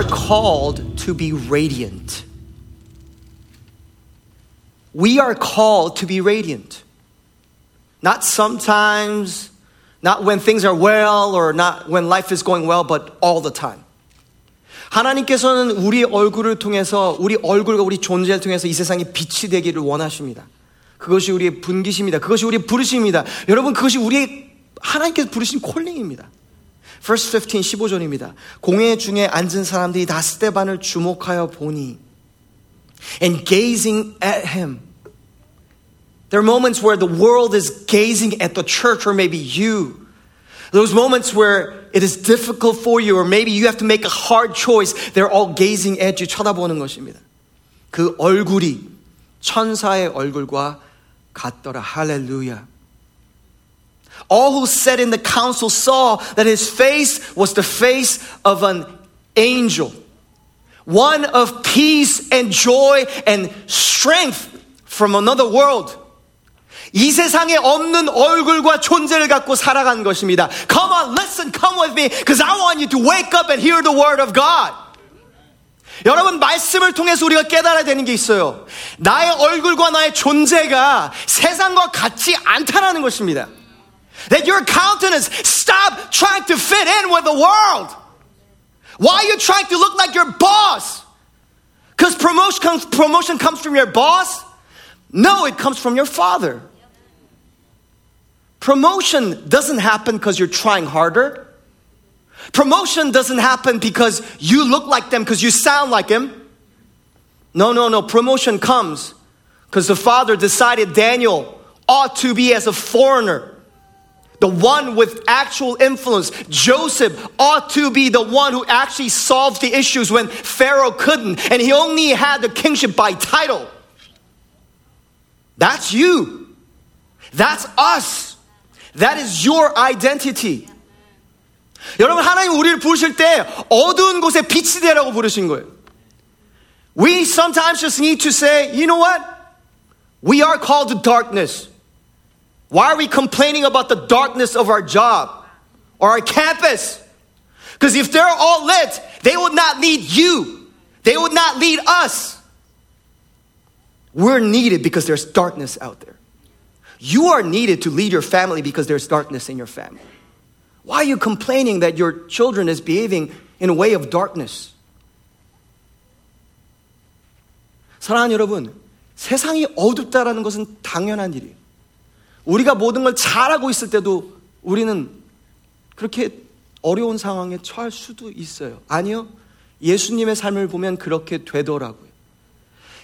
are called to be radiant. We are called to be radiant. Not sometimes, not when things are well or not when life is going well, but all the time. 하나님께서는 우리 얼굴을 통해서 우리 얼굴과 우리 존재를 통해서 이 세상에 빛이 되기를 원하십니다. 그것이 우리의 분기십니다. 그것이 우리의 부르심입니다. 여러분 그것이 우리의 하나님께서 부르신 콜링입니다. Verse 15, 15절입니다. 공회 중에 앉은 사람들이 다 스테반을 주목하여 보니 and gazing at him. There are moments where the world is gazing at the church or maybe you. Those moments where it is difficult for you or maybe you have to make a hard choice. They're all gazing at you 쳐다보는 것입니다. 그 얼굴이 천사의 얼굴과 같더라. 할렐루야. All who sat in the council saw that his face was the face of an angel, one of peace and joy and strength from another world. 이 세상에 없는 얼굴과 존재를 갖고 살아간 것입니다. Come on, listen, come with me, because I want you to wake up and hear the word of God. 여러분, 말씀을 통해서 우리가 깨달아야 되는 게 있어요. 나의 얼굴과 나의 존재가 세상과 같지 않다라는 것입니다. That your countenance stop trying to fit in with the world. Why are you trying to look like your boss? Because promotion comes, promotion comes from your boss? No, it comes from your father. Promotion doesn't happen because you're trying harder. Promotion doesn't happen because you look like them, because you sound like him. No, no, no. Promotion comes because the father decided Daniel ought to be as a foreigner the one with actual influence. Joseph ought to be the one who actually solved the issues when Pharaoh couldn't, and he only had the kingship by title. That's you. That's us. That is your identity. 여러분, 하나님 우리를 부르실 때 어두운 곳에 빛이 되라고 부르신 거예요. We sometimes just need to say, you know what? We are called to darkness. Why are we complaining about the darkness of our job or our campus? Because if they're all lit, they would not lead you. They would not lead us. We're needed because there's darkness out there. You are needed to lead your family because there's darkness in your family. Why are you complaining that your children is behaving in a way of darkness? 사랑하는 여러분, 세상이 어둡다라는 것은 당연한 일이에요. 우리가 모든 걸 잘하고 있을 때도 우리는 그렇게 어려운 상황에 처할 수도 있어요. 아니요. 예수님의 삶을 보면 그렇게 되더라고요.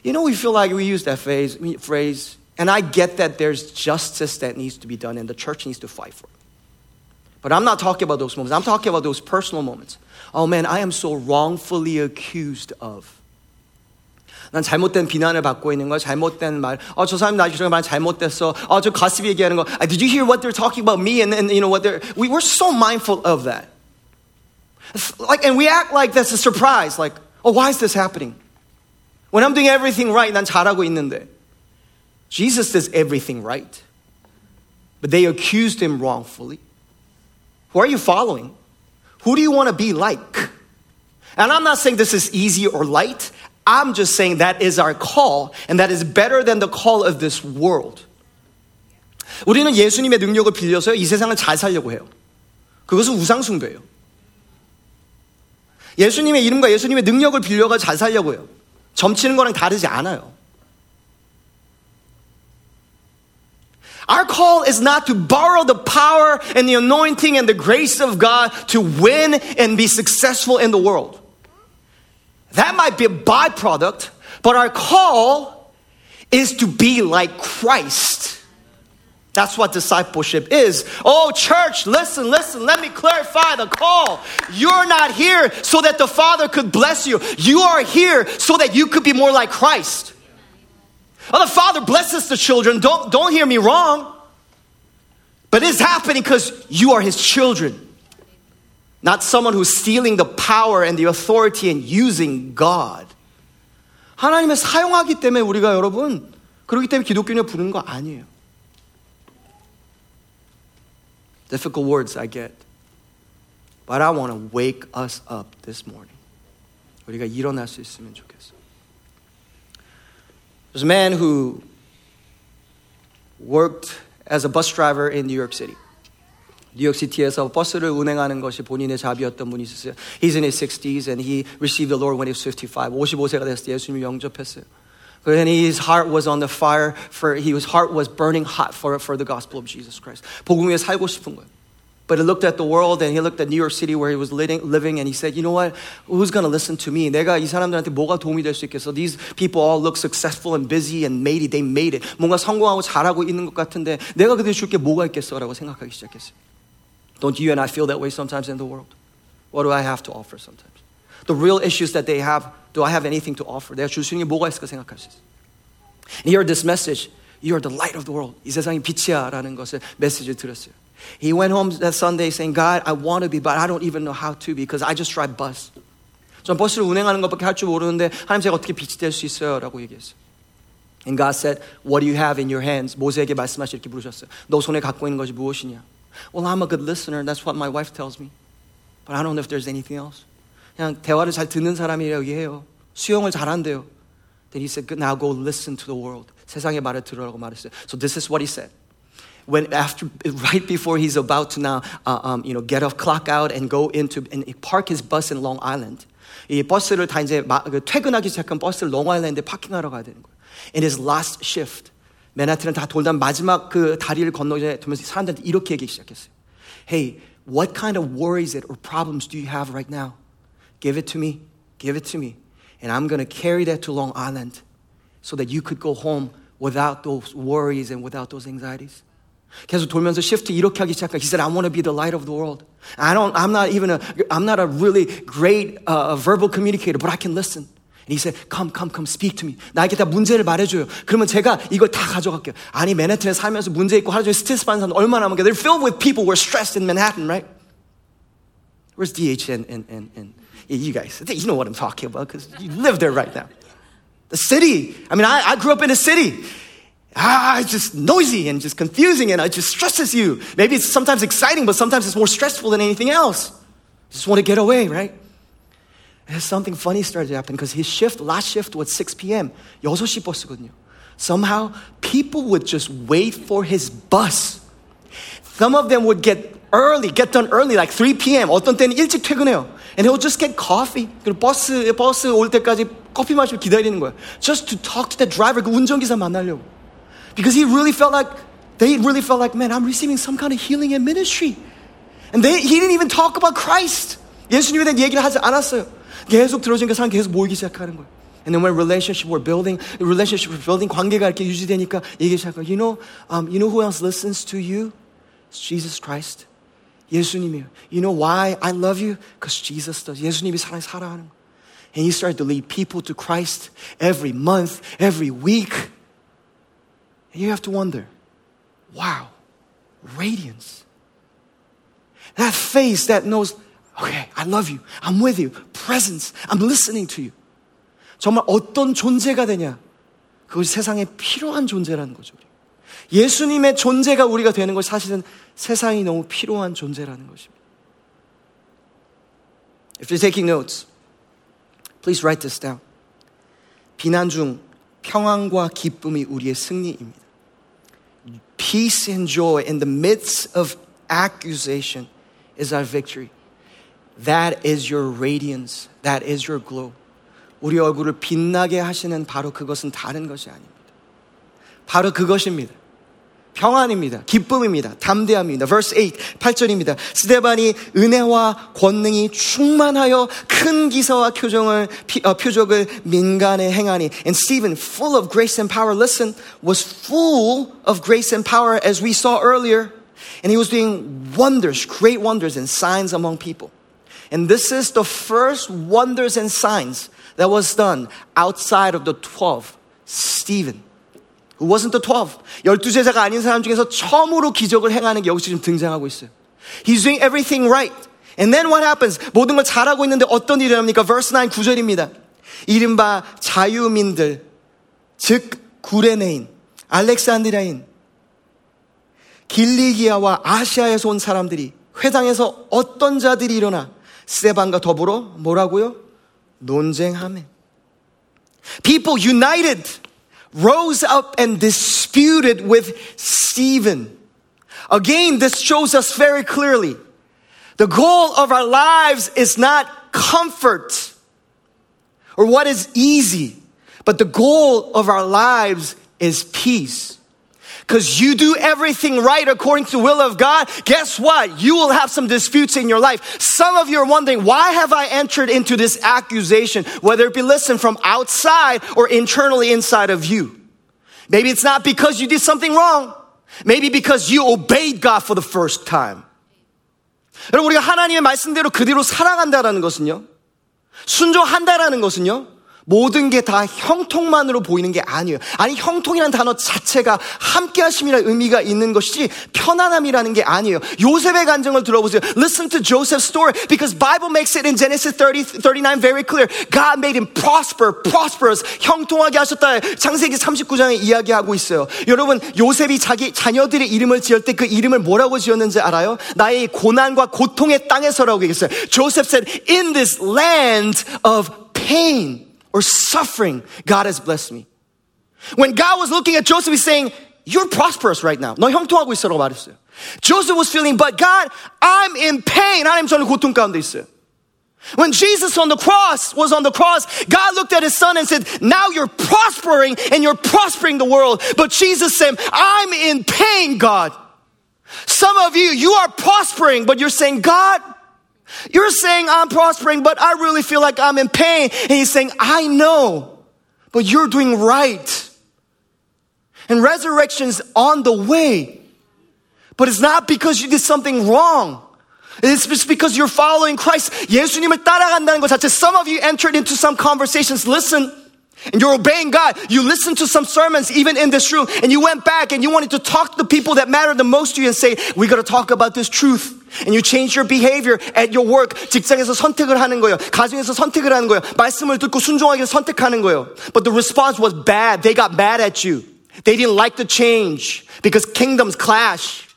You know, we feel like we use that phrase, phrase, and I get that there's justice that needs to be done and the church needs to fight for it. But I'm not talking about those moments. I'm talking about those personal moments. Oh man, I am so wrongfully accused of. 난 잘못된 비난을 받고 있는 거, 잘못된 말. 어, 저 사람 나중에 말 잘못됐어. 어, 저 가습 얘기하는 거. Did you hear what they're talking about me? And, and you know what they're. We, we're so mindful of that. Like, and we act like that's a surprise. Like, oh, why is this happening? When I'm doing everything right, 난 잘하고 있는데. Jesus does everything right. But they accused him wrongfully. Who are you following? Who do you want to be like? And I'm not saying this is easy or light. I'm just saying that is our call, and that is better than the call of this world. 우리는 예수님의 능력을 빌려서 이 세상을 잘 살려고 해요. 그것은 우상숭배예요. 예수님의 이름과 예수님의 능력을 빌려가 잘 살려고 해요. 점치는 거랑 다르지 않아요. Our call is not to borrow the power and the anointing and the grace of God to win and be successful in the world. That might be a byproduct, but our call is to be like Christ. That's what discipleship is. Oh, church, listen, listen, let me clarify the call. You're not here so that the Father could bless you. You are here so that you could be more like Christ. Oh, the Father blesses the children. Don't, don't hear me wrong. But it's happening because you are His children. Not someone who's stealing the power and the authority and using God. 하나님의 사용하기 때문에 우리가 여러분, 그렇기 때문에 기독교인을 부르는 거 아니에요. Difficult words I get. But I want to wake us up this morning. 우리가 일어날 수 있으면 좋겠어. There's a man who worked as a bus driver in New York City. 뉴욕시티에서 버스를 운행하는 것이 본인의 잡이었던 분이 있었어요. He's in his 60s and he received the Lord when he was 55. 55세가 됐을 때 예수님을 영접했어요. And his heart was on the fire for his heart was burning hot for, for the gospel of Jesus Christ. 복음 위에 살고 싶은 거예요. But he looked at the world and he looked at New York City where he was living, living and he said, you know what? Who's going to listen to me? 내가 이 사람들한테 뭐가 도움이 될 수 있겠어? These people all look successful and busy and made it. They made it. 뭔가 성공하고 잘하고 있는 것 같은데 내가 그들 줄게 뭐가 있겠어? 라고 생각하기 시작했어요. Don't you and I feel that way sometimes in the world? What do I have to offer sometimes? The real issues that they have, do I have anything to offer? 내가 줄 수 있는 게 뭐가 있을까 생각할 수 있어요. And he heard this message. You are the light of the world. 이 세상이 빛이야 라는 것을 메시지를 들었어요. He went home that Sunday saying, God, I want to be, but I don't even know how to because I just drive bus. 전 버스를 운행하는 것밖에 할 줄 모르는데 하나님 제가 어떻게 빛이 될 수 있어요? 라고 얘기했어요. And God said, What do you have in your hands? 모세에게 말씀하시 이렇게 물으셨어요. 너 손에 갖고 있는 것이 무엇이냐? Well, I'm a good listener. That's what my wife tells me. But I don't know if there's anything else. 그냥 대화를 잘 듣는 사람이라고 얘기해요. 수영을 잘한대요. Then he said, Now go listen to the world. 세상의 말을 들으라고 말했어요. So this is what he said. when after right before he's about to now uh, um, you know get off clock out and go into and park his bus in Long Island 이 버스를 다 이제 마, 퇴근하기 시작한 버스를 롱아일랜드에 파킹하러 가야 되는 거예요. In his last shift 맨하튼을 다 돌다 마지막 그 다리를 건너게 되면서 사람들한테 이렇게 얘기하기 시작했어요. Hey, what kind of worries or problems do you have right now? Give it to me. Give it to me. And I'm going to carry that to Long Island so that you could go home without those worries and without those anxieties. 계속 돌면서 shift 이렇게 하기 시작한. He said, I want to be the light of the world. I don't, I'm not even a, I'm not a really great uh, verbal communicator, but I can listen. And he said, come, come, come, speak to me. 나에게 다 문제를 말해줘요. 그러면 제가 이걸 다 가져갈게요. 아니, 맨해튼에 살면서 문제 있고 하루 종일 스트레스 받는 사람 얼마나 많은가. They're filled with people who are stressed in Manhattan, right? Where's DH and, and, and, and you guys? You know what I'm talking about because you live there right now. The city. I mean, I, I grew up in a city. Ah, it's just noisy and just confusing and it just stresses you. Maybe it's sometimes exciting, but sometimes it's more stressful than anything else. You just want to get away, right? And something funny started to happen because his shift, last shift was 6 p.m. 6시 버스거든요. Somehow, people would just wait for his bus. Some of them would get early, get done early, like 3 p.m. 어떤 때는 일찍 퇴근해요. And he would just get coffee. 그리고 버스, 버스 올 때까지 커피 마시고 기다리는 거예요. Just to talk to the driver, 그 운전기사 만나려고. Because he really felt like, they really felt like, man, I'm receiving some kind of healing and ministry. And they, he didn't even talk about Christ. 예수님에 대한 얘기를 하지 않았어요. 계속 들어주니까 사람 계속 모이기 시작하는 거예요. And then when relationship were building, the relationship were building, 관계가 이렇게 유지되니까 얘기 시작하고, you know, um, you know who else listens to you? It's Jesus Christ. 예수님이에요. You know why I love you? Because Jesus does. 예수님이 사랑 사랑하는 거. And he started to lead people to Christ every month, every week. And you have to wonder wow, radiance. That face that knows, okay, I love you. I'm with you. Presence. I'm listening to you. 정말 어떤 존재가 되냐? 그것이 세상에 필요한 존재라는 거죠. 예수님의 존재가 우리가 되는 것이 사실은 세상이 너무 필요한 존재라는 것입니다. If you're taking notes, please write this down. 비난 중 평안과 기쁨이 우리의 승리입니다. peace and joy in the midst of accusation is our victory. That is your radiance. That is your glow. 우리 얼굴을 빛나게 하시는 바로 그것은 다른 것이 아닙니다. 바로 그것입니다. 평안입니다. 기쁨입니다. 담대함입니다. verse 8, 8절입니다. 스데반이 은혜와 권능이 충만하여 큰 기사와 표정을, 어, 표적을 민간에 행하니. And Stephen, full of grace and power, listen, was full of grace and power as we saw earlier. And he was doing wonders, great wonders and signs among people. And this is the first wonders and signs that was done outside of the 12. Stephen. Who wasn't the 12? 열두 제자가 아닌 사람 중에서 처음으로 기적을 행하는 게 여기서 지금 등장하고 있어요. He's doing everything right. And then what happens? 모든 걸 잘하고 있는데 어떤 일이 일어납니까? Verse 9 9절입니다. 이른바 자유민들, 즉 구레네인, 알렉산드리아인, 길리기아와 아시아에서 온 사람들이 회당에서 어떤 자들이 일어나 스테반과 더불어 뭐라고요? 논쟁하며. People united rose up and disputed with Stephen. Again, this shows us very clearly the goal of our lives is not comfort or what is easy, but the goal of our lives is peace because you do everything right according to the will of God, guess what? You will have some disputes in your life. Some of you are wondering, why have I entered into this accusation? Whether it be listened from outside or internally inside of you. Maybe it's not because you did something wrong. Maybe because you obeyed God for the first time. 여러분, 우리가 하나님의 말씀대로 그대로 살아간다라는 것은요. 순종한다라는 것은요. 모든 게 다 형통만으로 보이는 게 아니에요. 아니 형통이라는 단어 자체가 함께 하심이라는 의미가 있는 것이지 편안함이라는 게 아니에요. 요셉의 간증을 들어보세요. Listen to Joseph's story because Bible makes it in Genesis 30, 39 very clear. God made him prosper, prosperous, 형통하게 하셨다. 창세기 39장에 이야기하고 있어요. 여러분 요셉이 자기 자녀들의 이름을 지을 때 그 이름을 뭐라고 지었는지 알아요? 나의 고난과 고통의 땅에서라고 얘기했어요. Joseph said, in this land of pain. or suffering, God has blessed me. When God was looking at Joseph, he's saying, You're prosperous right now. 너 형통하고 있어라고 말했어요. Joseph was feeling, but God, I'm in pain. 하나님 저는 고통 가운데 있어요. When Jesus on the cross was on the cross, God looked at his son and said, now you're prospering and you're prospering the world. But Jesus said, I'm in pain, God. Some of you, you are prospering, but you're saying, God, you're saying I'm prospering, but I really feel like I'm in pain. And he's saying, I know, but you're doing right. And resurrection's on the way. But it's not because you did something wrong. It's just because you're following Christ. 예수님을 따라간다는 것 자체. Some of you entered into some conversations. Listen. And you're obeying God. You listened to some sermons even in this room and you went back and you wanted to talk to the people that matter the most to you and say, we got to talk about this truth. And you change your behavior at your work. 직장에서 선택을 하는 거예요. 가정에서 선택을 하는 거예요. 말씀을 듣고 순종하게 선택하는 거예요. But the response was bad. They got mad at you. They didn't like the change because kingdoms clash.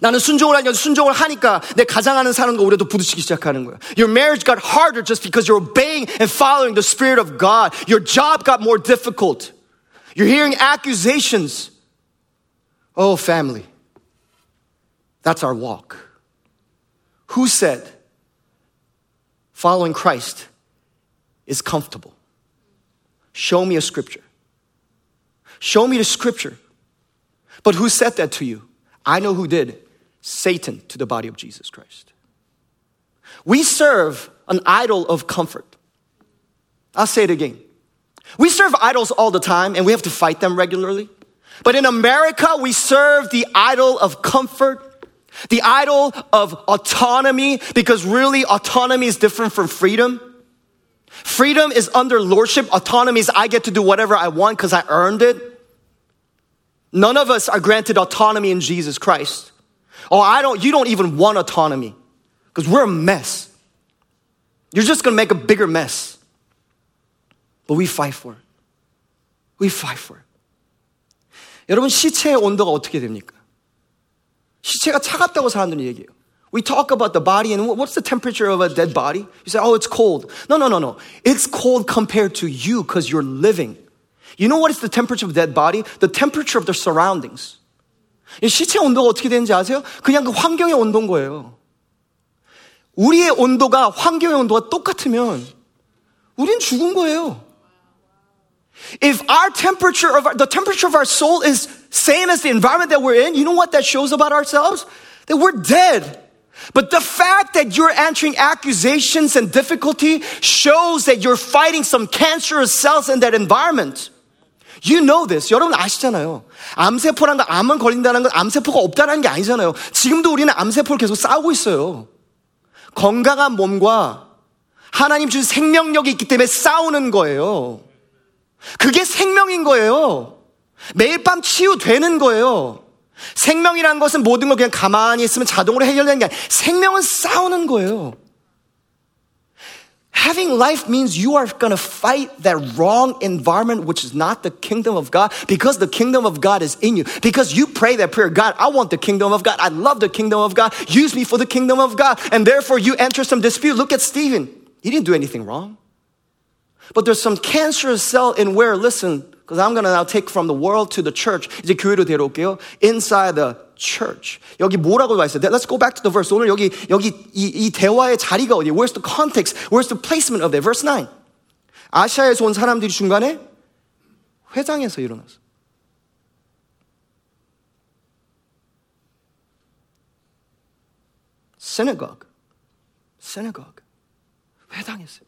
나는 순종을 하냐 순종을 하니까 내 가장하는 사람과 우리도 부딪히기 시작하는 거예요. Your marriage got harder just because you're obeying and following the spirit of God. Your job got more difficult. You're hearing accusations. Oh, family. That's our walk. Who said following Christ is comfortable? Show me a scripture. Show me the scripture. But who said that to you? I know who did. Satan to the body of Jesus Christ. We serve an idol of comfort. I'll say it again. We serve idols all the time and we have to fight them regularly. But in America, we serve the idol of comfort the idol of autonomy, because really autonomy is different from freedom. Freedom is under lordship. Autonomy is I get to do whatever I want because I earned it. None of us are granted autonomy in Jesus Christ. Oh, I don't, you don't even want autonomy because we're a mess. You're just going to make a bigger mess. But we fight for it. We fight for it. 여러분, 시체의 온도가 어떻게 됩니까? 시체가 차갑다고 사람들이 얘기해요. We talk about the body and what's the temperature of a dead body? You say, oh, it's cold. No, no, no, no. It's cold compared to you because you're living. You know what is the temperature of a dead body? The temperature of the surroundings. 시체 온도가 어떻게 되는지 아세요? 그냥 그 환경의 온도인 거예요. 우리의 온도가 환경의 온도가 똑같으면 우린 죽은 거예요. If our temperature of our, the temperature of our soul is same as the environment that we're in, you know what that shows about ourselves? That we're dead. But the fact that you're answering accusations and difficulty shows that you're fighting some cancerous cells in that environment. You know this. 여러분 아시잖아요. 암세포란 거, 암은 걸린다는 건 암세포가 없다는 게 아니잖아요. 지금도 우리는 암세포를 계속 싸우고 있어요. 건강한 몸과 하나님 주신 생명력이 있기 때문에 싸우는 거예요. 그게 생명인 거예요. 매일 밤 치유되는 거예요. 생명이란 것은 모든 걸 그냥 가만히 있으면 자동으로 해결되는 게 아니라 생명은 싸우는 거예요. Having life means you are going to fight that wrong environment, which is not the kingdom of God, because the kingdom of God is in you. Because you pray that prayer, God, I want the kingdom of God. I love the kingdom of God. Use me for the kingdom of God. And therefore you enter some dispute. Look at Stephen. He didn't do anything wrong. But there's some cancerous cell in where, listen, because I'm going to now take from the world to the church. 이제 교회로 데려올게요. Inside the church. 여기 뭐라고 와 있어요? Let's go back to the verse. 오늘 여기, 여기 이, 이 대화의 자리가 어디예요? Where's the context? Where's the placement of it? Verse 9. 아시아에서 온 사람들이 중간에 회장에서 일어났어. synagogue. synagogue. 회당했어요.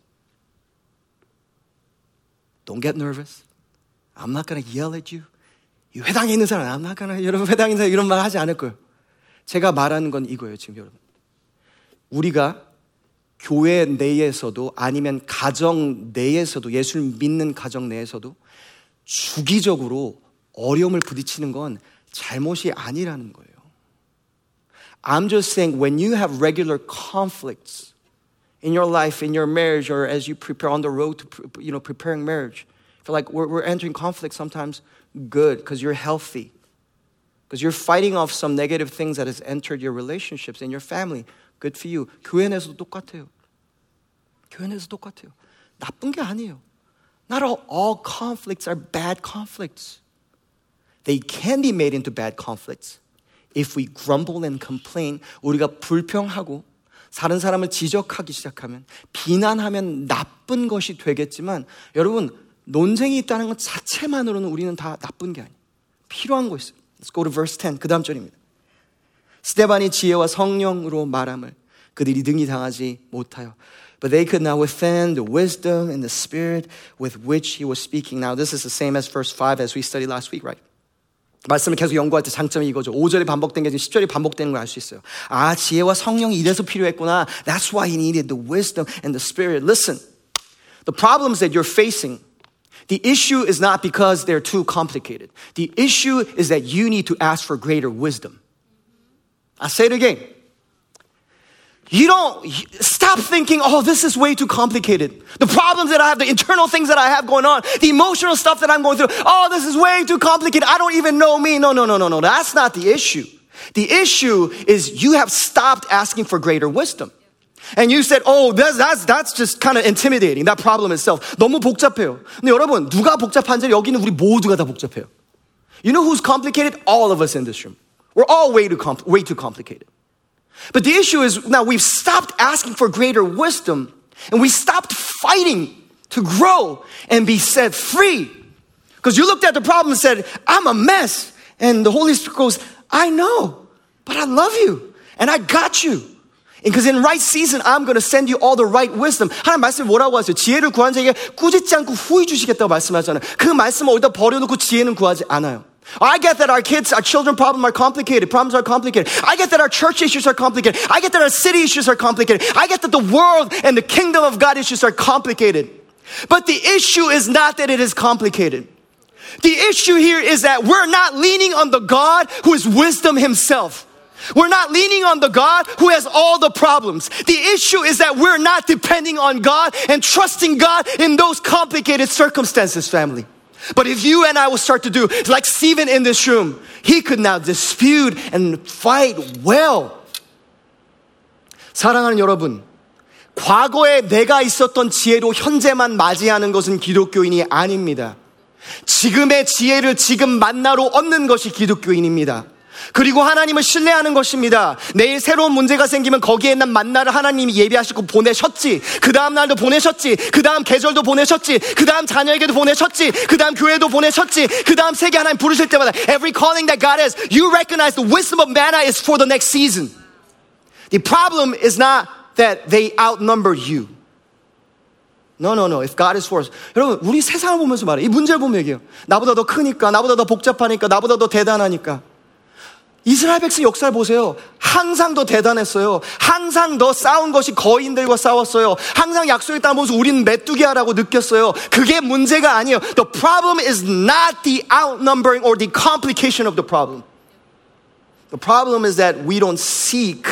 Don't get nervous. I'm not gonna yell at you. 이 회당에 있는 사람, I'm not gonna, 여러분 회당에 있는 사람 이런 말 하지 않을 거예요. 제가 말하는 건 이거예요, 지금 여러분. 우리가 교회 내에서도 아니면 가정 내에서도 예수를 믿는 가정 내에서도 주기적으로 어려움을 부딪히는 건 잘못이 아니라는 거예요. I'm just saying when you have regular conflicts in your life, in your marriage, or as you prepare on the road to you know preparing marriage, I feel like we're, we're entering conflict sometimes good because you're healthy. Because you're fighting off some negative things that has entered your relationships in your family. Good for you. 교회 내에서도 똑같아요. 교회 내에서 똑같아요. 나쁜 게 아니에요. Not all, all conflicts are bad conflicts. They can be made into bad conflicts. if we grumble and complain, 우리가 불평하고 다른 사람을 지적하기 시작하면 비난하면 나쁜 것이 되겠지만 여러분 논쟁이 있다는 것 자체만으로는 우리는 다 나쁜 게 아니에요. 필요한 거 있어요. Let's go to verse 10. 그 다음 절입니다. 스테반이 지혜와 성령으로 말함을 그들이 등이 당하지 못하여 But they could not withstand the wisdom and the spirit with which he was speaking. Now, this is the same as verse 5 as we studied last week, right? 말씀을 계속 연구할 때 장점이 이거죠. 5절이 반복된 게 지금 10절이 반복되는 걸 알 수 있어요. 아, 지혜와 성령이 이래서 필요했구나. That's why he needed the wisdom and the spirit. Listen, the problems that you're facing, the issue is not because they're too complicated. The issue is that you need to ask for greater wisdom. I say it again. You don't stop thinking, oh, this is way too complicated. The problems that I have, the internal things that I have going on, the emotional stuff that I'm going through, oh, this is way too complicated. I don't even know me. No, no, no, no, no. That's not the issue. The issue is you have stopped asking for greater wisdom. And you said, oh, that's, that's, that's just kind of intimidating. That problem itself. 너무 복잡해요. 근데 여러분, 누가 복잡한지 여기는 우리 모두가 다 복잡해요. You know who's complicated? All of us in this room. We're all way too, compl- way too complicated. But the issue is now we've stopped asking for greater wisdom and we stopped fighting to grow and be set free. Because you looked at the problem and said, I'm a mess. And the Holy Spirit goes, I know, but I love you and I got you. Because in right season, I'm going to send you all the right wisdom. 하나님 말씀이 뭐라고 하세요? 지혜를 구하는 자에게 꾸짖지 않고 후히 주시겠다고 말씀하잖아요. 그 말씀을 어디다 버려놓고 지혜는 구하지 않아요. I get that our kids, our children problems are complicated. Problems are complicated. I get that our church issues are complicated. I get that our city issues are complicated. I get that the world and the kingdom of God issues are complicated. But the issue is not that it is complicated. The issue here is that we're not leaning on the God who is wisdom himself. We're not leaning on the God who has all the problems. The issue is that we're not depending on God and trusting God in those complicated circumstances, family. But if you and I will start to do, like Stephen in this room, he could now dispute and fight well. 사랑하는 여러분, 과거에 내가 있었던 지혜로 현재만 맞이하는 것은 기독교인이 아닙니다. 지금의 지혜를 지금 만나러 얻는 것이 기독교인입니다. 그리고 하나님을 신뢰하는 것입니다. 내일 새로운 문제가 생기면 거기에 난 만나를 하나님이 예비하시고 보내셨지. 그 다음 날도 보내셨지. 그 다음 계절도 보내셨지. 그 다음 자녀에게도 보내셨지. 그 다음 교회도 보내셨지. 그 다음 세계 하나님 부르실 때마다 every calling that God has, you recognize the wisdom of manna is for the next season. The problem is not that they outnumber you. No, no, no. If God is for us. 여러분, 우리 세상을 보면서 말해. 이 문제를 보면 얘기해요. 나보다 더 크니까, 나보다 더 복잡하니까, 나보다 더 대단하니까. 이스라엘 백성 역사를 보세요. 항상 더 대단했어요. 항상 더 싸운 것이 거인들과 싸웠어요. 항상 약속의 땅을 보면서 우리는 메뚜기 하라고 느꼈어요. 그게 문제가 아니에요. The problem is not the outnumbering or the complication of the problem. The problem is that we don't seek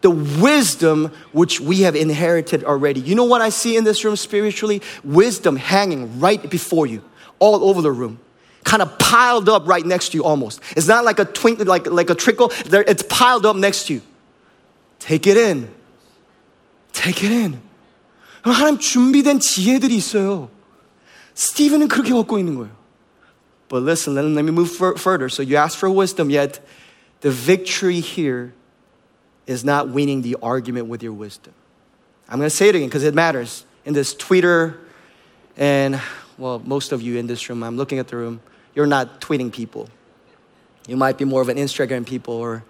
the wisdom which we have inherited already. You know what I see in this room spiritually? Wisdom hanging right before you, all over the room kind of piled up right next to you almost. It's not like a twinkle, like, like a trickle. There, it's piled up next to you. Take it in. Take it in. 하나님 준비된 지혜들이 있어요. 스티븐은 그렇게 갖고 있는 거예요. But listen, let, let me move further. So you ask for wisdom, yet the victory here is not winning the argument with your wisdom. I'm going to say it again because it matters. In this Twitter, and well, most of you in this room, I'm looking at the room, you're not tweeting people. You might be more of an Instagram people or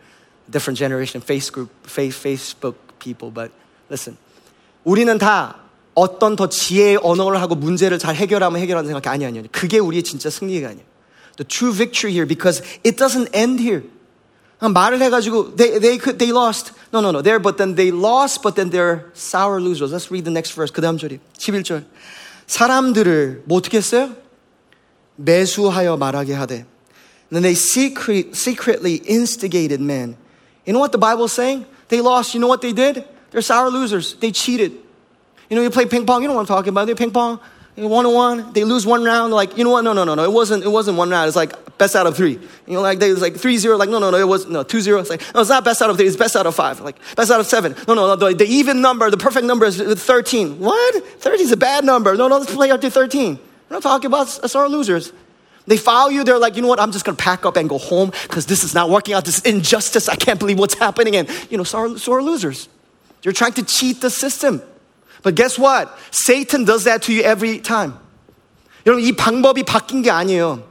different generation Facebook, Facebook people. But listen, 우리는 다 어떤 더 지혜의 언어를 하고 문제를 잘 해결하면 해결하는 생각이 아니 아니요. 그게 우리의 진짜 승리가 아니에요. The true victory here because it doesn't end here. 말을 해가지고 they, they, could, they lost. No, no, no. There, but then they lost, but then they're sour losers. Let's read the next verse. 그 다음 절이 11절. 사람들을 뭐 어떻게 했어요? 매수하여 말하게 하되. And then they secret, secretly instigated men. You know what the Bible's saying? They lost. You know what they did? They're sour losers. They cheated. You know, you play ping pong. You know what I'm talking about. They ping pong. One on one, they lose one round. Like, you know what? No, no, no, no. It wasn't. It wasn't one round. It's like best out of three. You know, like they was like 3-0. Like, no, no, no. It was no 2-0. It's like no, it's not best out of three. It's best out of five. Like best out of seven. No, no, no. The, the even number, the perfect number is 13. What? 13 is a bad number. No, no. Let's play up to 13. We're not talking about sore losers. They foul you. They're like, you know what? I'm just gonna pack up and go home because this is not working out. This injustice. I can't believe what's happening. And you know, sore, sore losers. You're trying to cheat the system. But guess what? Satan does that to you every time. 여러분 이 방법이 바뀐 게 아니에요.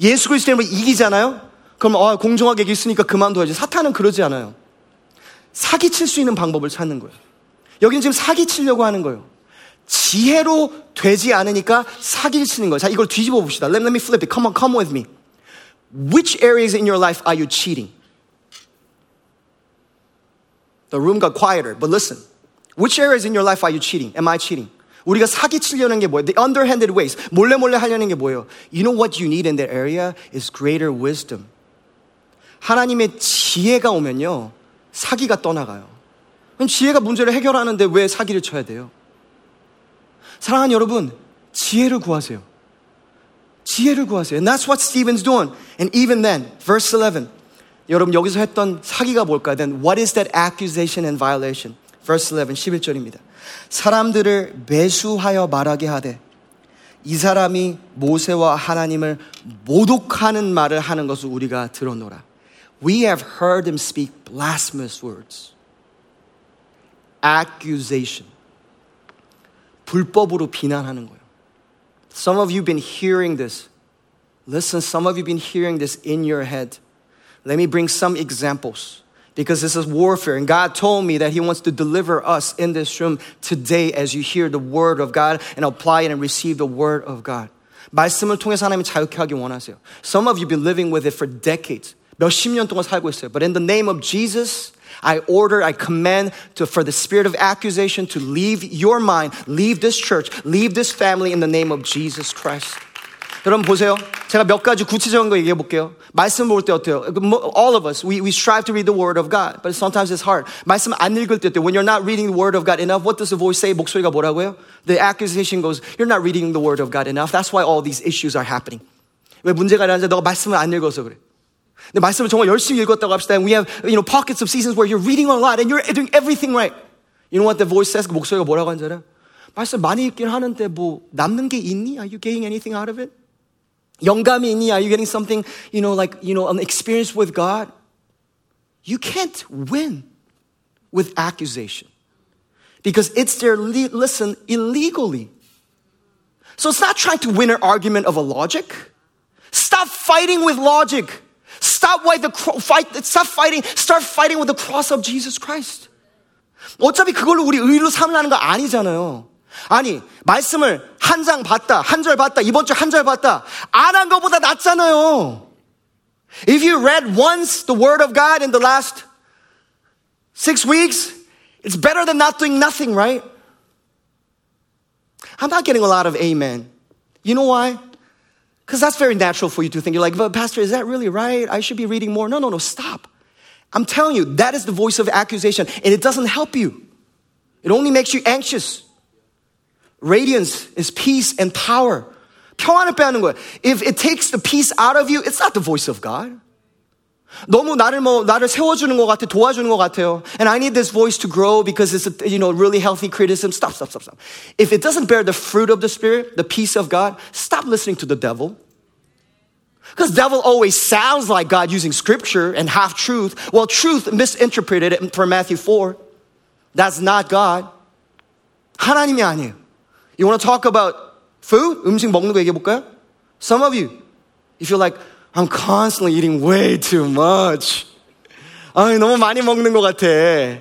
예수 그리스도 이름으로 이기잖아요. 그럼 어, 공정하게 이겼으니까 그만둬야지. 사탄은 그러지 않아요. 사기칠 수 있는 방법을 찾는 거예요. 여기는 지금 사기치려고 하는 거예요. 지혜로 되지 않으니까 사기를 치는 거예요. 자, 이걸 뒤집어 봅시다. Let, let me flip it. Come on, come with me. Which areas in your life are you cheating? The room got quieter, but listen. Which areas in your life are you cheating? Am I cheating? 우리가 사기치려는 게 뭐예요? The underhanded ways. 몰래 몰래 하려는 게 뭐예요? You know what you need in that area is greater wisdom. 하나님의 지혜가 오면요. 사기가 떠나가요. 그럼 지혜가 문제를 해결하는데 왜 사기를 쳐야 돼요? 사랑하는 여러분, 지혜를 구하세요. 지혜를 구하세요. And that's what Stephen's doing. And even then, verse 11. 여러분 여기서 했던 사기가 뭘까요? Then what is that accusation and violation? Verse 11, 11절입니다. 사람들을 매수하여 말하게 하되 이 사람이 모세와 하나님을 모독하는 말을 하는 것을 우리가 들어노라. We have heard him speak blasphemous words. Accusation. 불법으로 비난하는 거예요. Some of you have been hearing this. Listen, some of you have been hearing this in your head. Let me bring some examples because this is warfare. And God told me that He wants to deliver us in this room today as you hear the word of God and apply it and receive the word of God. 말씀을 통해서 하나님이 자유케 하기 원하세요. Some of you have been living with it for decades. 몇십 년 동안 살고 있어요. But in the name of Jesus, I order, I command to, for the spirit of accusation to leave your mind, leave this church, leave this family in the name of Jesus Christ. 여러분 보세요. 제가 몇 가지 구체적인 거 얘기해 볼게요. 말씀 볼 때 어때요? All of us, we, we strive to read the Word of God, but sometimes it's hard. 말씀 안 읽을 때 어때요? When you're not reading the Word of God enough, what does the voice say? 목소리가 뭐라고요? The accusation goes, you're not reading the Word of God enough. That's why all these issues are happening. 왜 문제가 일어나는지 너가 말씀을 안 읽어서 그래. 근데 말씀을 정말 열심히 읽었다고 합시다. And we have, you know, pockets of seasons where you're reading a lot and you're doing everything right. You know what the voice says? 그 목소리가 뭐라고 하는지 알아요? 말씀 많이 읽긴 하는데 뭐 남는 게 있니? Are you getting anything out of it? 영감이 있니? Are you getting something, you know, like, you know, an experience with God? You can't win with accusation because it's there, listen, illegally. So it's not trying to win an argument of a logic. Stop fighting with logic. Stop, with the, fight, stop fighting. Start fighting with the cross of Jesus Christ. 어차피 그걸로 우리 의로 삼으라는 거 아니잖아요. 아니, 말씀을 한 장 봤다, 한 절 봤다, 이번 주 한 절 봤다. 안 한 것보다 낫잖아요. If you read once the word of God in the last six weeks, it's better than not doing nothing, right? I'm not getting a lot of amen. You know why? Because that's very natural for you to think. You're like, but Pastor, is that really right? I should be reading more. No, no, no, stop. I'm telling you, that is the voice of accusation, and it doesn't help you. It only makes you anxious. Radiance is peace and power. 평안을 빼앗는 거예요. If it takes the peace out of you, it's not the voice of God. 너무 나를 뭐 나를 세워주는 것 같아 도와주는 것 같아요. And I need this voice to grow because it's a, you know really healthy criticism. Stop, stop, stop, stop. If it doesn't bear the fruit of the Spirit, the peace of God, stop listening to the devil. Because devil always sounds like God using scripture and half truth. Well, truth misinterpreted for Matthew 4. That's not God. 하나님이 아니에요. You want to talk about food? 음식 먹는 거 얘기해 볼까요? Some of you, you feel like I'm constantly eating way too much. 아니, 너무 많이 먹는 것 같아.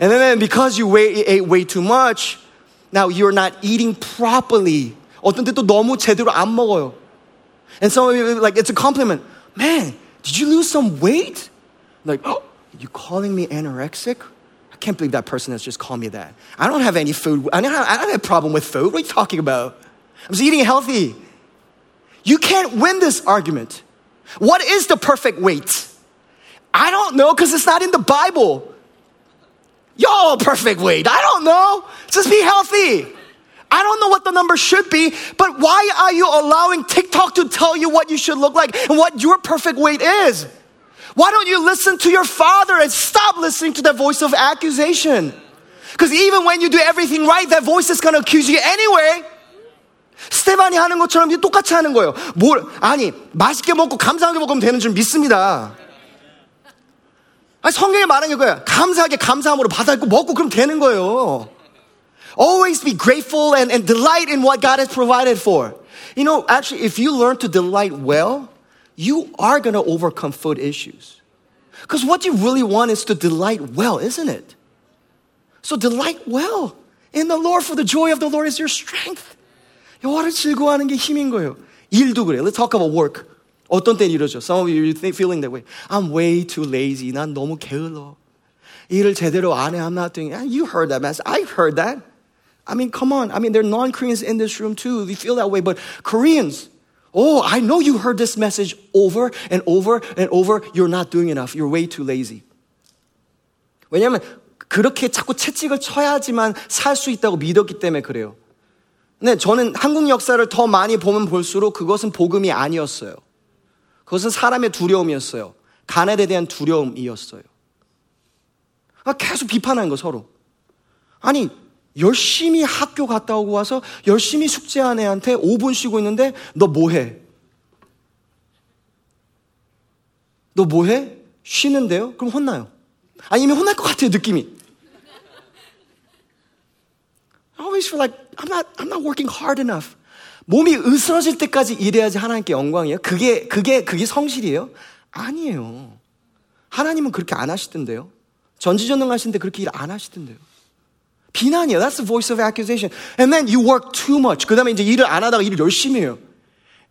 And then because you ate way too much, now you're not eating properly. 어떤 때 또 너무 제대로 안 먹어요. And some of you, like, it's a compliment. Man, did you lose some weight? Like, oh, you calling me anorexic? I can't believe that person has just called me that. I don't have any food. I don't have, I don't have a problem with food. What are you talking about? I'm just eating healthy. You can't win this argument. What is the perfect weight? I don't know because it's not in the Bible. Y'all perfect weight. I don't know. Just be healthy. I don't know what the number should be, but why are you allowing TikTok to tell you what you should look like and what your perfect weight is? Why don't you listen to your father and stop listening to that voice of accusation? Because even when you do everything right, that voice is going to accuse you anyway. 스테반이 하는 것처럼 똑같이 하는 거예요. 뭘, 아니, 맛있게 먹고 감사하게 먹으면 되는 줄 믿습니다. 아니, 성경에 말하는 게 그거야. 감사하게 감사함으로 받아있고 먹고 그럼 되는 거예요. Always be grateful and, and delight in what God has provided for. You know, actually, if you learn to delight well, you are going to overcome food issues. Because what you really want is to delight well, isn't it? So delight well in the Lord, for the joy of the Lord is your strength. 여호와를 즐거워하는 게 힘인 거예요. 일도 그래. Let's talk about work. 어떤 때는 이러죠. Some of you are feeling that way. I'm way too lazy. 난 너무 게을러. 일을 제대로 안 해. I'm not doing it. You heard that message. I've heard that. I mean, come on. I mean, there are non-Koreans in this room too. You feel that way. But Koreans, oh, I know you heard this message over and over and over. You're not doing enough. You're way too lazy. 왜냐하면 그렇게 자꾸 채찍을 쳐야지만 살 수 있다고 믿었기 때문에 그래요. 근데 저는 한국 역사를 더 많이 보면 볼수록 그것은 복음이 아니었어요. 그것은 사람의 두려움이었어요. 가난에 대한 두려움이었어요. 아, 계속 비판하는 거 서로. 아니 열심히 학교 갔다 오고 와서 열심히 숙제한 애한테 5분 쉬고 있는데 너 뭐해? 너 뭐해? 쉬는데요? 그럼 혼나요. 아니면 혼날 것 같아요, 느낌이. I always feel like I'm not, I'm not working hard enough. 몸이 으스러질 때까지 일해야지 하나님께 영광이에요. 그게, 그게, 그게 성실이에요? 아니에요. 하나님은 그렇게 안 하시던데요. 전지전능하신데 그렇게 일 안 하시던데요. 비난이에요. That's the voice of accusation. And then you work too much. 그 다음에 이제 일을 안 하다가 일을 열심히 해요.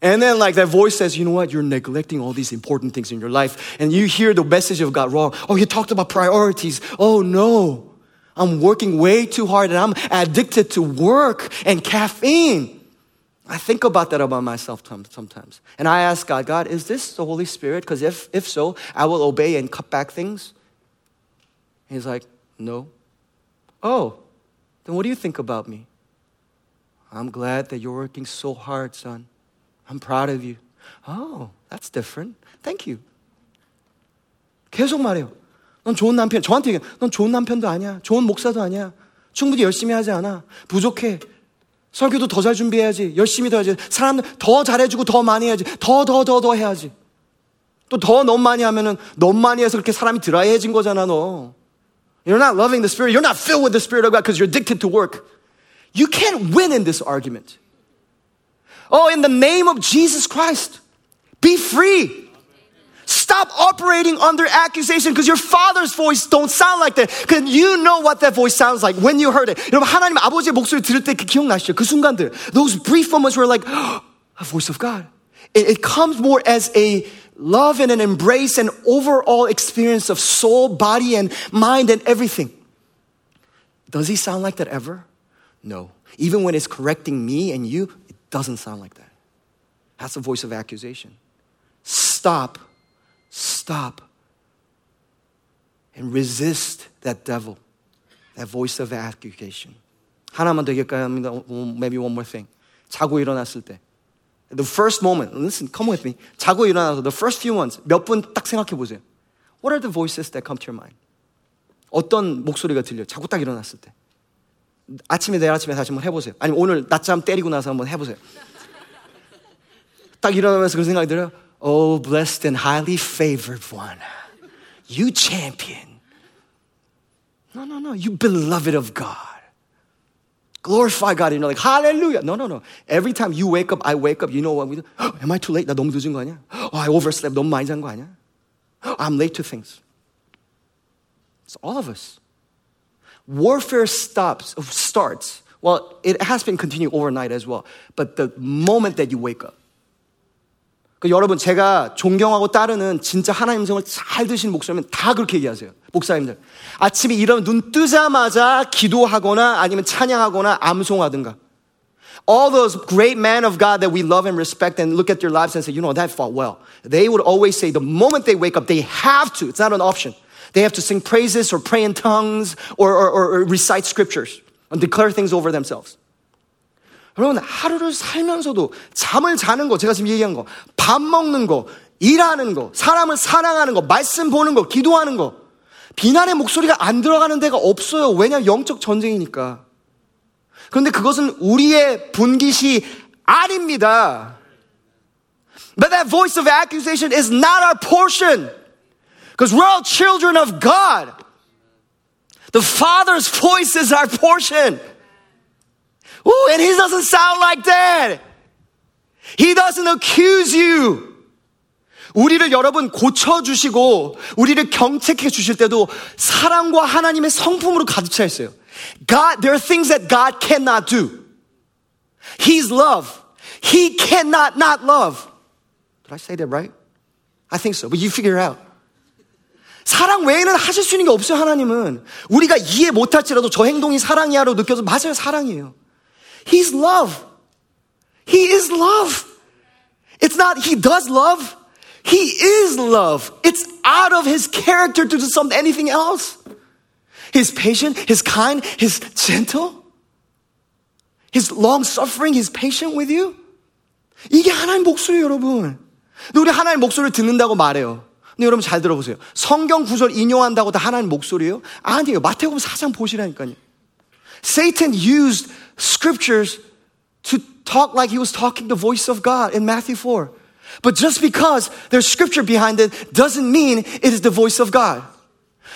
And then like that voice says, you know what? You're neglecting all these important things in your life. And you hear the message of God wrong. Oh, you talked about priorities. Oh no. I'm working way too hard and I'm addicted to work and caffeine. I think about that about myself sometimes. And I ask God, God, is this the Holy Spirit? Because if, if so, I will obey and cut back things. He's like, no. Oh, then what do you think about me? I'm glad that you're working so hard, son. I'm proud of you. Oh, that's different. Thank you. 계속 말해요. 넌 좋은 남편, 저한테 얘기해. 넌 좋은 남편도 아니야. 좋은 목사도 아니야. 충분히 열심히 하지 않아. 부족해. 설교도 더 잘 준비해야지. 열심히 더 해야지. 사람들 더 잘해주고 더 많이 해야지. 더, 더, 더, 더 해야지. 또 더 너무 많이 하면은 너무 많이 해서 그렇게 사람이 드라이해진 거잖아, 너. You're not loving the Spirit. You're not filled with the Spirit of God because you're addicted to work. You can't win in this argument. Oh, in the name of Jesus Christ, be free. Stop operating under accusation because your father's voice don't sound like that. Because you know what that voice sounds like when you heard it. 여러분 하나님 아버지의 목소리 들을 때 기억나시죠? 그 순간들. Those brief moments were like, oh, a voice of God. It, it comes more as a love and an embrace and overall experience of soul, body, and mind and everything. Does he sound like that ever? No. Even when it's correcting me and you, it doesn't sound like that. That's the voice of accusation. Stop Stop and resist that devil, that voice of accusation. 하나만 더 얘기할까요? Maybe one more thing. 자고 일어났을 때. The first moment, listen, come with me. 자고 일어나서 the first few months, 몇 분 딱 생각해 보세요. What are the voices that come to your mind? 어떤 목소리가 들려요? 자고 딱 일어났을 때. 아침에 내일 아침에 다시 한번 해보세요. 아니면 오늘 낮잠 때리고 나서 한번 해보세요. 딱 일어나면서 그런 생각이 들어요. Oh, blessed and highly favored one. You champion. No, no, no. You beloved of God. Glorify God. You know, like, hallelujah. No, no, no. Every time you wake up, I wake up, you know what we do? Am I too late? 나 너무 늦은 거 아니야? Oh, I overslept. 너무 많이 잔 거 아니야? I'm late to things. It's all of us. Warfare stops, starts. Well, it has been continuing overnight as well. But the moment that you wake up. 그 여러분, 제가 존경하고 따르는 진짜 하나님 성을 잘 드신 목사님은 다 그렇게 얘기하세요. 목사님들. 아침에 일어나면 눈 뜨자마자 기도하거나 아니면 찬양하거나 암송하든가. All those great men of God that we love and respect and look at their lives and say, you know, that fought well. They would always say the moment they wake up, they have to. It's not an option. They have to sing praises or pray in tongues or, or, or recite scriptures and declare things over themselves. 여러분, 하루를 살면서도 잠을 자는 거, 제가 지금 얘기한 거, 밥 먹는 거, 일하는 거, 사람을 사랑하는 거, 말씀 보는 거, 기도하는 거, 비난의 목소리가 안 들어가는 데가 없어요. 왜냐하면 영적 전쟁이니까. 그런데 그것은 우리의 분깃이 아닙니다. But that voice of accusation is not our portion. Because we're all children of God. The Father's voice is our portion. Ooh, and He doesn't sound like that. He doesn't accuse you. 우리를 여러분 고쳐주시고, 우리를 경책해 주실 때도 사랑과 하나님의 성품으로 가득 차 있어요. God, there are things that God cannot do. He's love. He cannot not love. Did I say that right? I think so, but you figure it out. 사랑 외에는 하실 수 있는 게 없어요, 하나님은. 우리가 이해 못할지라도 저 행동이 사랑이야로 느껴서 맞아요, 사랑이에요. He's love. He is love. It's not he does love. He is love. It's out of his character to do something anything else. He's patient, he's kind, he's gentle. He's long suffering, he's patient with you. 이게 하나님 목소리예요, 여러분. 근데 우리 하나님 목소리를 듣는다고 말해요. 근데 여러분 잘 들어보세요. 성경 구절 인용한다고 다 하나님 목소리예요? 아니에요. 마태복음 4장 보시라니까요. Satan used scriptures to talk like he was talking the voice of God in Matthew 4. But just because there's scripture behind it doesn't mean it is the voice of God.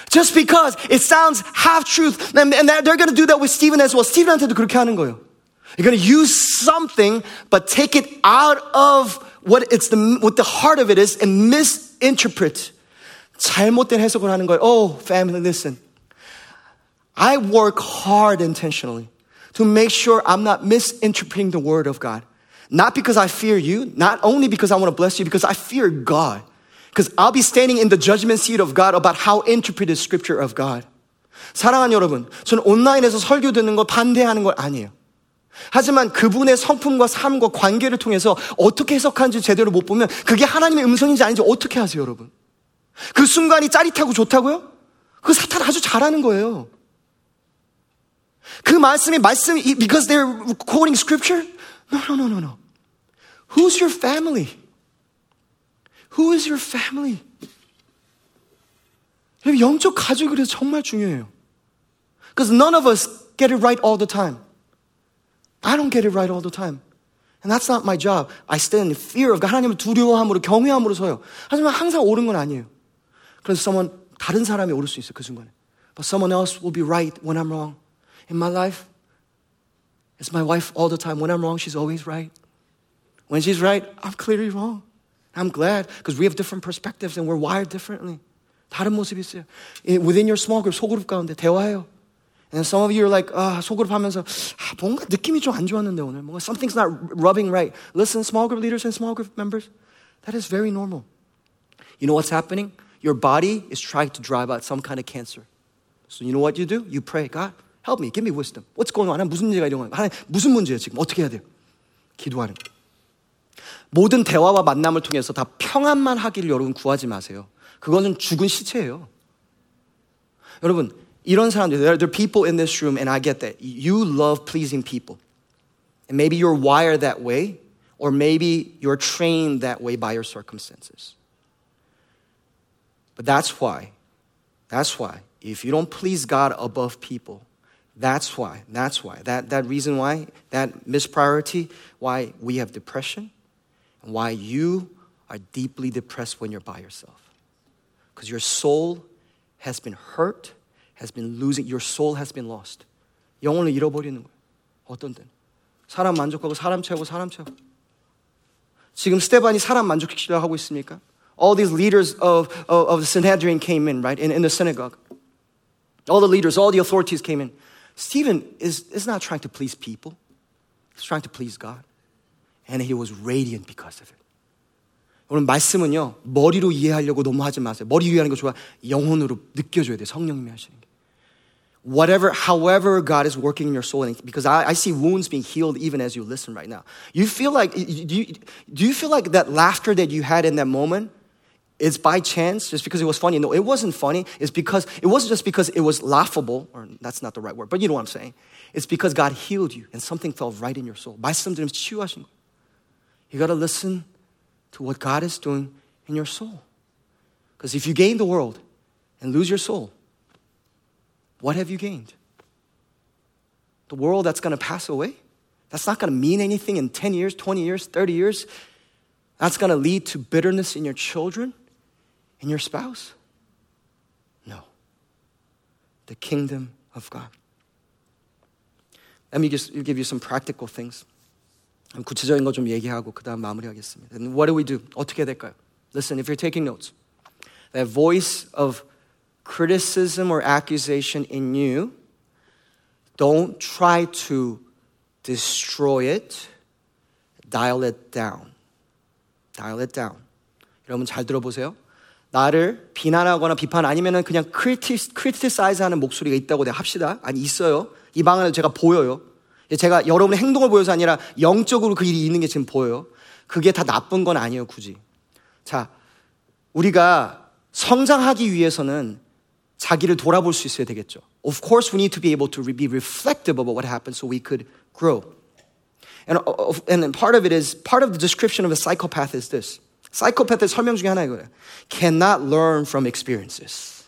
Just because it sounds half truth, and, and they're going to do that with Stephen as well. Stephen한테도 그렇게 하는 거예요. You're going to use something, but take it out of what it's the what the heart of it is and misinterpret. 잘못된 해석을 하는 거예요. Oh, family, listen. I work hard intentionally to make sure I'm not misinterpreting the word of God. Not because I fear you, not only because I want to bless you, because I fear God. Because I'll be standing in the judgment seat of God about how interpret the scripture of God. 사랑하는 여러분, 저는 온라인에서 설교 듣는 걸 반대하는 건 아니에요. 하지만 그분의 성품과 삶과 관계를 통해서 어떻게 해석하는지 제대로 못 보면 그게 하나님의 음성인지 아닌지 어떻게 하세요, 여러분? 그 순간이 짜릿하고 좋다고요? 그 사탄 아주 잘하는 거예요. 그 말씀이 말씀이 because they're quoting scripture? No, no, no, no, no. Who's your family? Who is your family? 영적 가족이 그래서 정말 중요해요. Because none of us get it right all the time. I don't get it right all the time. And that's not my job. I stand in fear of God. 하나님을 두려워함으로, 경외함으로 서요. 하지만 항상 옳은 건 아니에요. 그래서 someone, 다른 사람이 옳을 수 있어요, 그 순간에. But someone else will be right when I'm wrong. In my life, it's my wife all the time. When I'm wrong, she's always right. When she's right, I'm clearly wrong. I'm glad because we have different perspectives and we're wired differently. 다른 모습이 있어요. Within your small group, 소그룹 가운데 대화해요. And some of you are like, 아, 소그룹 하면서 아, 뭔가 느낌이 좀 안 좋았는데 오늘 뭔가 something's not rubbing right. Listen, small group leaders and small group members, that is very normal. You know what's happening? Your body is trying to drive out some kind of cancer. So you know what you do? You pray, God, help me, give me wisdom. What's going on? 무슨 문제가 이런 거야? 하나님, 무슨 문제예요 지금? 어떻게 해야 돼요? 기도하는 거. 모든 대화와 만남을 통해서 다 평안만 하기를 여러분 구하지 마세요. 그거는 죽은 시체예요. 여러분, 이런 사람들, there are people in this room, and I get that. You love pleasing people. And maybe you're wired that way, Or maybe you're trained that way by your circumstances. But that's why, that's why, if you don't please God above people, that's why, that's why, that, that reason why, that mispriority, why we have depression, and why you are deeply depressed when you're by yourself. Because your soul has been hurt, has been losing, your soul has been lost. 영혼을 잃어버리는 거예요. 어떤 때는. 사람 만족하고 사람 채우고 사람 채우고. 지금 스테반이 사람 만족시키려 하고 있습니까? All these leaders of, of, of the Sanhedrin came in, right, in, in the synagogue. All the leaders, all the authorities came in. Stephen is, is not trying to please people, he's trying to please God. And he was radiant because of it. 오늘 말씀은요, 머리로 이해하려고 너무 하지 마세요. 머리 이해하는 거 좋아. 영혼으로 느껴줘야 돼. 성령님이 하시는 게. Whatever, however God is working in your soul, because I, I see wounds being healed even as you listen right now. You feel like, do you, do you feel like that laughter that you had in that moment is by chance just because it was funny? No, it wasn't funny. It's because, it wasn't just because it was laughable, or that's not the right word, but you know what I'm saying. It's because God healed you and something fell right in your soul. 말씀 들으면서 치유하신 거. You gotta listen to what God is doing in your soul. Because if you gain the world and lose your soul, what have you gained? The world that's going to pass away? That's not going to mean anything in 10 years, 20 years, 30 years. That's going to lead to bitterness in your children, in your spouse? No. The kingdom of God. Let me just give you some practical things. 구체적인 거 좀 얘기하고 그 다음 마무리하겠습니다. And what do we do? 어떻게 될까요? Listen, if you're taking notes, that voice of criticism or accusation in you, don't try to destroy it. Dial it down. Dial it down. 여러분 잘 들어보세요. 나를 비난하거나 비판 아니면은 그냥 크리티, 크리티사이즈 하는 목소리가 있다고 내가 합시다. 아니, 있어요. 이 방안을 제가 보여요. 제가 여러분의 행동을 보여서 아니라 영적으로 그 일이 있는 게 지금 보여요. 그게 다 나쁜 건 아니에요, 굳이. 자, 우리가 성장하기 위해서는 자기를 돌아볼 수 있어야 되겠죠. Of course, we need to be able to be reflective about what happened so we could grow. And, and part of it is, part of the description of a psychopath is this. psychopath의 설명 중에 하나 이거예요. Cannot learn from experiences.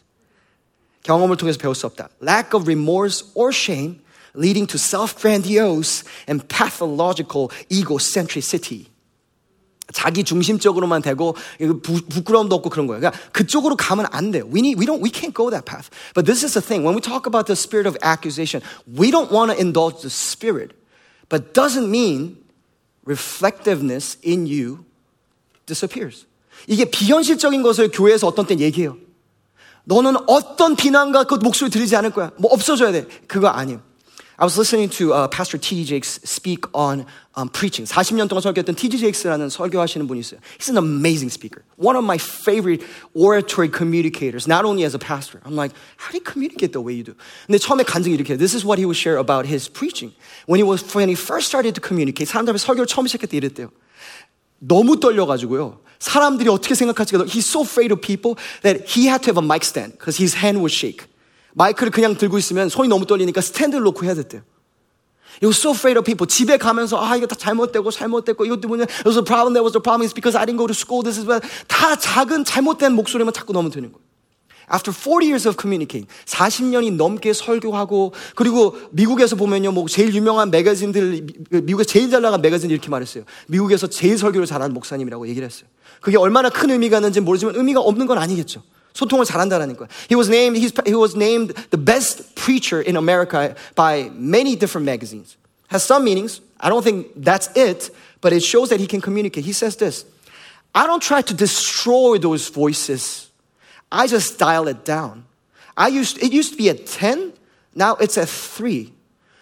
경험을 통해서 배울 수 없다. Lack of remorse or shame leading to self-grandiose and pathological egocentricity. 자기 중심적으로만 되고 부, 부끄러움도 없고 그런 거예요. 그러니까 그쪽으로 가면 안 돼요. We need, we don't, we can't go that path. But this is the thing. When we talk about the spirit of accusation, we don't want to indulge the spirit, but doesn't mean reflectiveness in you disappears. 이게 비현실적인 것을 교회에서 어떤 때 얘기해요. 너는 어떤 비난과 그 목소리 들리지 않을 거야. 뭐 없어져야 돼. 그거 아니에요. I was listening to uh, Pastor T.D. Jakes speak on um, preaching. 40년 동안 설교했던 T.D. Jakes라는 설교하시는 분이 있어요. He's an amazing speaker. One of my favorite oratory communicators, not only as a pastor. I'm like, how do you communicate the way you do? 근데 처음에 간증이 이렇게 This is what he would share about his preaching. When he, was, when he first started to communicate, 사람들 앞에 설교를 처음 시작할 때 이랬대요. 너무 떨려가지고요. 사람들이 어떻게 생각할지가 He's so afraid of people that he had to have a mic stand because his hand would shake. 마이크를 그냥 들고 있으면 손이 너무 떨리니까 스탠드를 놓고 해야 됐대요. He was so afraid of people. 집에 가면서 아 이거 다 잘못되고 잘못됐고 이것 때문에 there was a problem, there was a problem. It's because I didn't go to school. This is bad. 다 작은 잘못된 목소리만 자꾸 넣으면 되는 거예요. After 40 years of communicating, 40년이 넘게 설교하고 그리고 미국에서 보면요, 뭐 제일 유명한 매거진들 미국에 제일 잘 나간 매거진 이렇게 말했어요. 미국에서 제일 설교를 잘하는 목사님이라고 얘기를 했어요. 그게 얼마나 큰 의미가 있는지 모르지만 의미가 없는 건 아니겠죠. 소통을 잘한다는 거예요. He was named he was named the best preacher in America by many different magazines. Has some meanings. I don't think that's it, but it shows that he can communicate. He says this. I don't try to destroy those voices. I just dial it down. I used it used to be at 10, now it's at 3.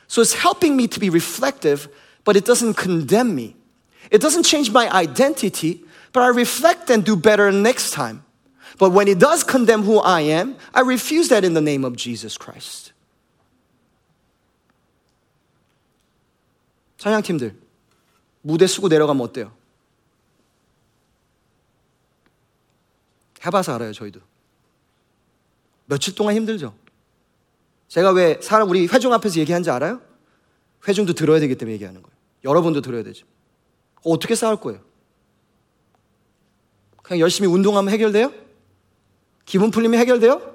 So it's helping me to be reflective, but it doesn't condemn me. It doesn't change my identity, but I reflect and do better next time. But when it does condemn who I am, I refuse that in the name of Jesus Christ. 찬양팀들, 무대 쓰고 내려가면 어때요? 해봐서 알아요, 저희도. 며칠 동안 힘들죠? 제가 왜 사람 우리 회중 앞에서 얘기한지 알아요? 회중도 들어야 되기 때문에 얘기하는 거예요. 여러분도 들어야 되죠. 어떻게 싸울 거예요? 그냥 열심히 운동하면 해결돼요? 기분 풀리면 해결돼요?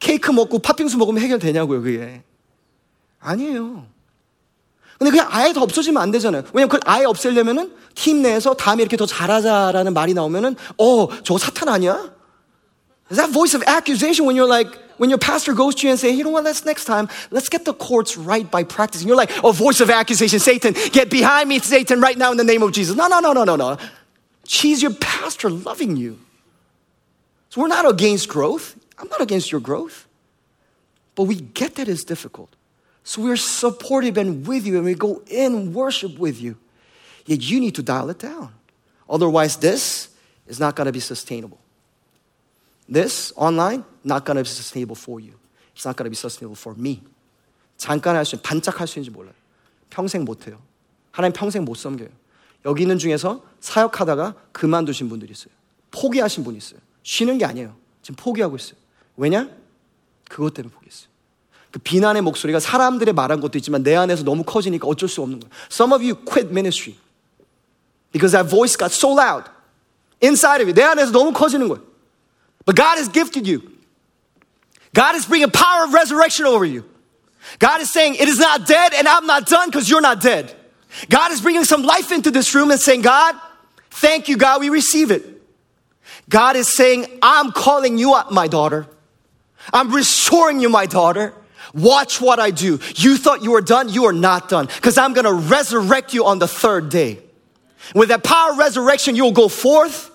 케이크 먹고 팥빙수 먹으면 해결되냐고요, 그게. 아니에요. 근데 그냥 아예 더 없어지면 안 되잖아요. 왜냐면 그걸 아예 없애려면은 팀 내에서 다음에 이렇게 더 잘하자라는 말이 나오면은, 어, 저거 사탄 아니야? Is that voice of accusation when you're like, when your pastor goes to you and say, you know what, let's next time, let's get the courts right by practicing. You're like, a voice of accusation, Satan, get behind me, Satan, right now in the name of Jesus. No, no, no, no, no, no. She's your pastor loving you. So we're not against growth. I'm not against your growth. But we get that it's difficult. So we're supportive and with you, and we go in worship with you. Yet you need to dial it down. Otherwise, this is not going to be sustainable. This online, not to be sustainable for you. It's not to be sustainable for me. 잠깐 할 수, 반짝 할 수 있는지 몰라요. 평생 못해요. 하나님 평생 못 섬겨요. 여기 있는 중에서 사역하다가 그만두신 분들이 있어요. 포기하신 분이 있어요. 쉬는 게 아니에요. 지금 포기하고 있어요. 왜냐? 그것 때문에 포기했어요. 그 비난의 목소리가 사람들의 말한 것도 있지만 내 안에서 너무 커지니까 어쩔 수 없는 거예요. Some of you quit ministry because that voice got so loud inside of you. 내 안에서 너무 커지는 거예요. But God has gifted you. God is bringing power of resurrection over you. God is saying, It is not dead, and I'm not done because you're not dead. God is bringing some life into this room and saying, God, thank you, God, we receive it. God is saying, I'm calling you up, my daughter. I'm restoring you, my daughter. Watch what I do. You thought you were done, you are not done because I'm going to resurrect you on the third day. With that power of resurrection, you will go forth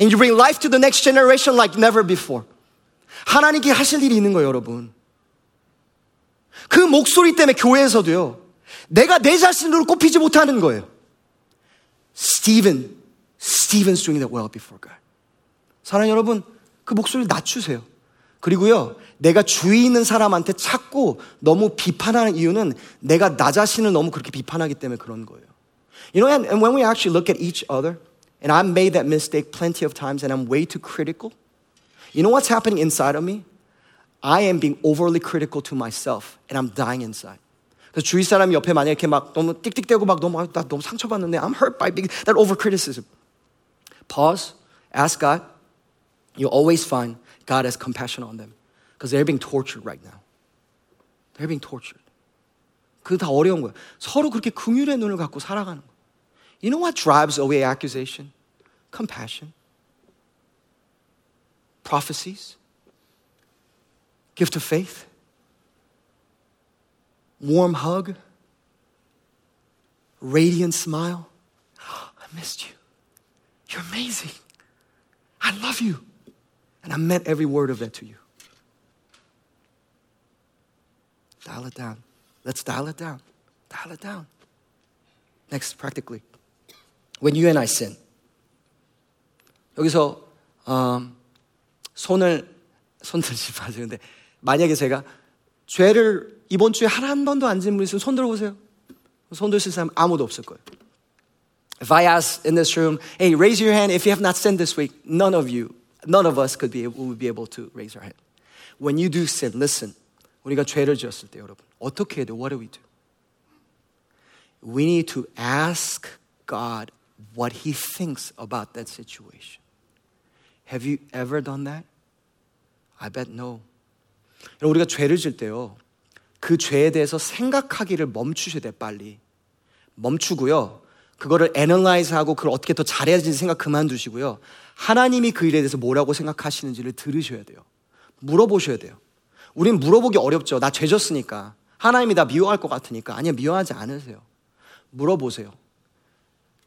and you bring life to the next generation like never before. 하나님께 하실 일이 있는 거예요, 여러분. 그 목소리 때문에 교회에서도요, 내가 내 자신으로 꼽히지 못하는 거예요. Stephen, Stephen's doing that well before God. 사랑 여러분, 그 목소리를 낮추세요. 그리고요, 내가 주위 있는 사람한테 찾고 너무 비판하는 이유는 내가 나 자신을 너무 그렇게 비판하기 때문에 그런 거예요. You know, and, and when we actually look at each other, And I've made that mistake plenty of times and I'm way too critical. You know what's happening inside of me? I am being overly critical to myself and I'm dying inside. 그래서 주위 사람이 옆에 만약에 이렇게 막 너무 띡띡대고 막 너무 나 너무 상처받는데 I'm hurt by that over criticism. Pause. Ask God. You'll always find God has compassion on them because they're being tortured right now. They're being tortured. 그게 다 어려운 거예요. 서로 그렇게 긍휼의 눈을 갖고 살아가는 거예요. You know what drives away accusation? Compassion. Prophecies. Gift of faith. Warm hug. Radiant smile. I missed you. You're amazing. I love you. And I meant every word of that to you. Dial it down. Let's dial it down. Dial it down. Next, practically When you and I sin. 여기서 음, 손을 손 들지 마세요. 근데 만약에 제가 죄를 이번 주에 한 번도 안 지은 분 있으면 손 들어보세요. 손 드실 사람 아무도 없을 거예요. If I ask in this room, hey, raise your hand if you have not sinned this week, none of you, none of us could be able, would be able to raise our hand. When you do sin, listen. 우리가 죄를 지었을 때 여러분 어떻게 해야 돼? What do we do? We need to ask God what he thinks about that situation. Have you ever done that? I bet no. 우리가 죄를 질 때요. 그 죄에 대해서 생각하기를 멈추셔야 돼, 빨리. 멈추고요. 그거를 애널라이즈 하고 그걸 어떻게 더 잘해야지 생각 그만두시고요. 하나님이 그 일에 대해서 뭐라고 생각하시는지를 들으셔야 돼요. 물어보셔야 돼요. 우린 물어보기 어렵죠. 나 죄졌으니까. 하나님이 나 미워할 것 같으니까. 아니요, 미워하지 않으세요. 물어보세요.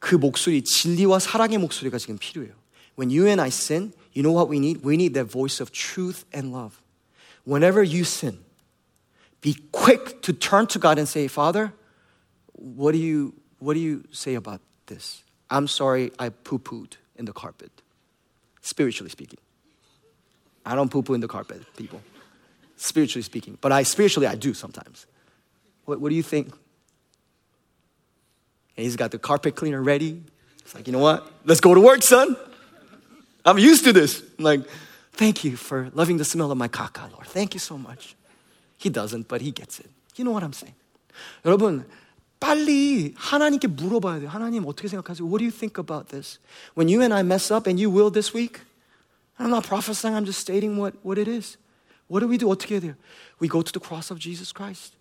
그 목소리, 진리와 사랑의 목소리가 지금 필요해요. When you and I sin, you know what we need? We need that voice of truth and love. Whenever you sin, be quick to turn to God and say, Father, what do you, what do you say about this? I'm sorry I poo pooed in the carpet, spiritually speaking. I don't poo poo in the carpet, people, spiritually speaking. But I spiritually, I do sometimes. What, what do you think? And he's got the carpet cleaner ready. It's like, you know what? Let's go to work, son. I'm used to this. I'm like, thank you for loving the smell of my caca, Lord. Thank you so much. He doesn't, but he gets it. You know what I'm saying? 여러분, 빨리 하나님께 물어봐야 돼요. 하나님 어떻게 생각하세요? What do you think about this? When you and I mess up, and you will this week, I'm not prophesying, I'm just stating what, what it is. What do we do? 어떻게 해야 돼요? We go to the cross of Jesus Christ.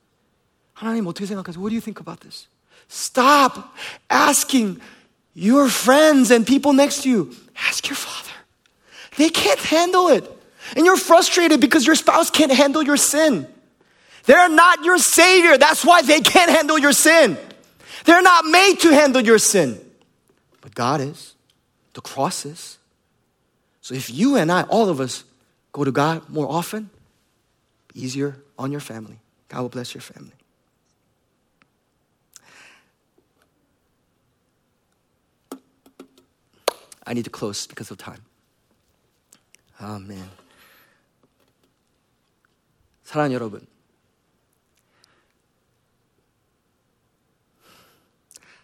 하나님 어떻게 생각하세요? What do you think about this? Stop asking your friends and people next to you. Ask your father. They can't handle it. And you're frustrated because your spouse can't handle your sin. They're not your savior. That's why they can't handle your sin. They're not made to handle your sin. But God is. The cross is. So if you and I, all of us, go to God more often, easier on your family. God will bless your family. I need to close because of time. Amen. 사랑하는 여러분.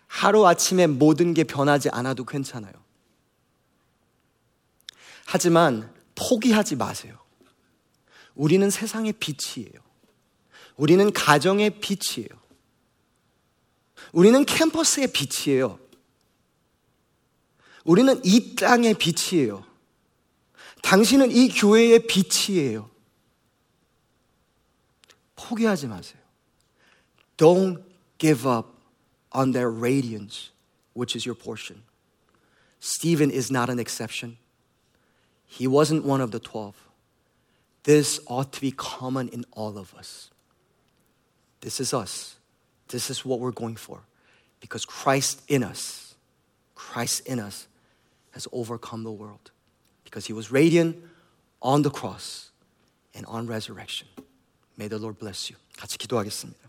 하루아침에 모든 게 변하지 않아도 괜찮아요. 하지만 포기하지 마세요. 우리는 세상의 빛이에요. 우리는 가정의 빛이에요. 우리는 캠퍼스의 빛이에요. 우리는 이 땅의 빛이에요. 당신은 이 교회의 빛이에요. 포기하지 마세요. Don't give up on their radiance, which is your portion. Stephen is not an exception. He wasn't one of the 12. This ought to be common in all of us. This is us. This is what we're going for. Because Christ in us, Christ in us has overcome the world. Because he was radiant on the cross and on resurrection. May the Lord bless you. 같이 기도하겠습니다.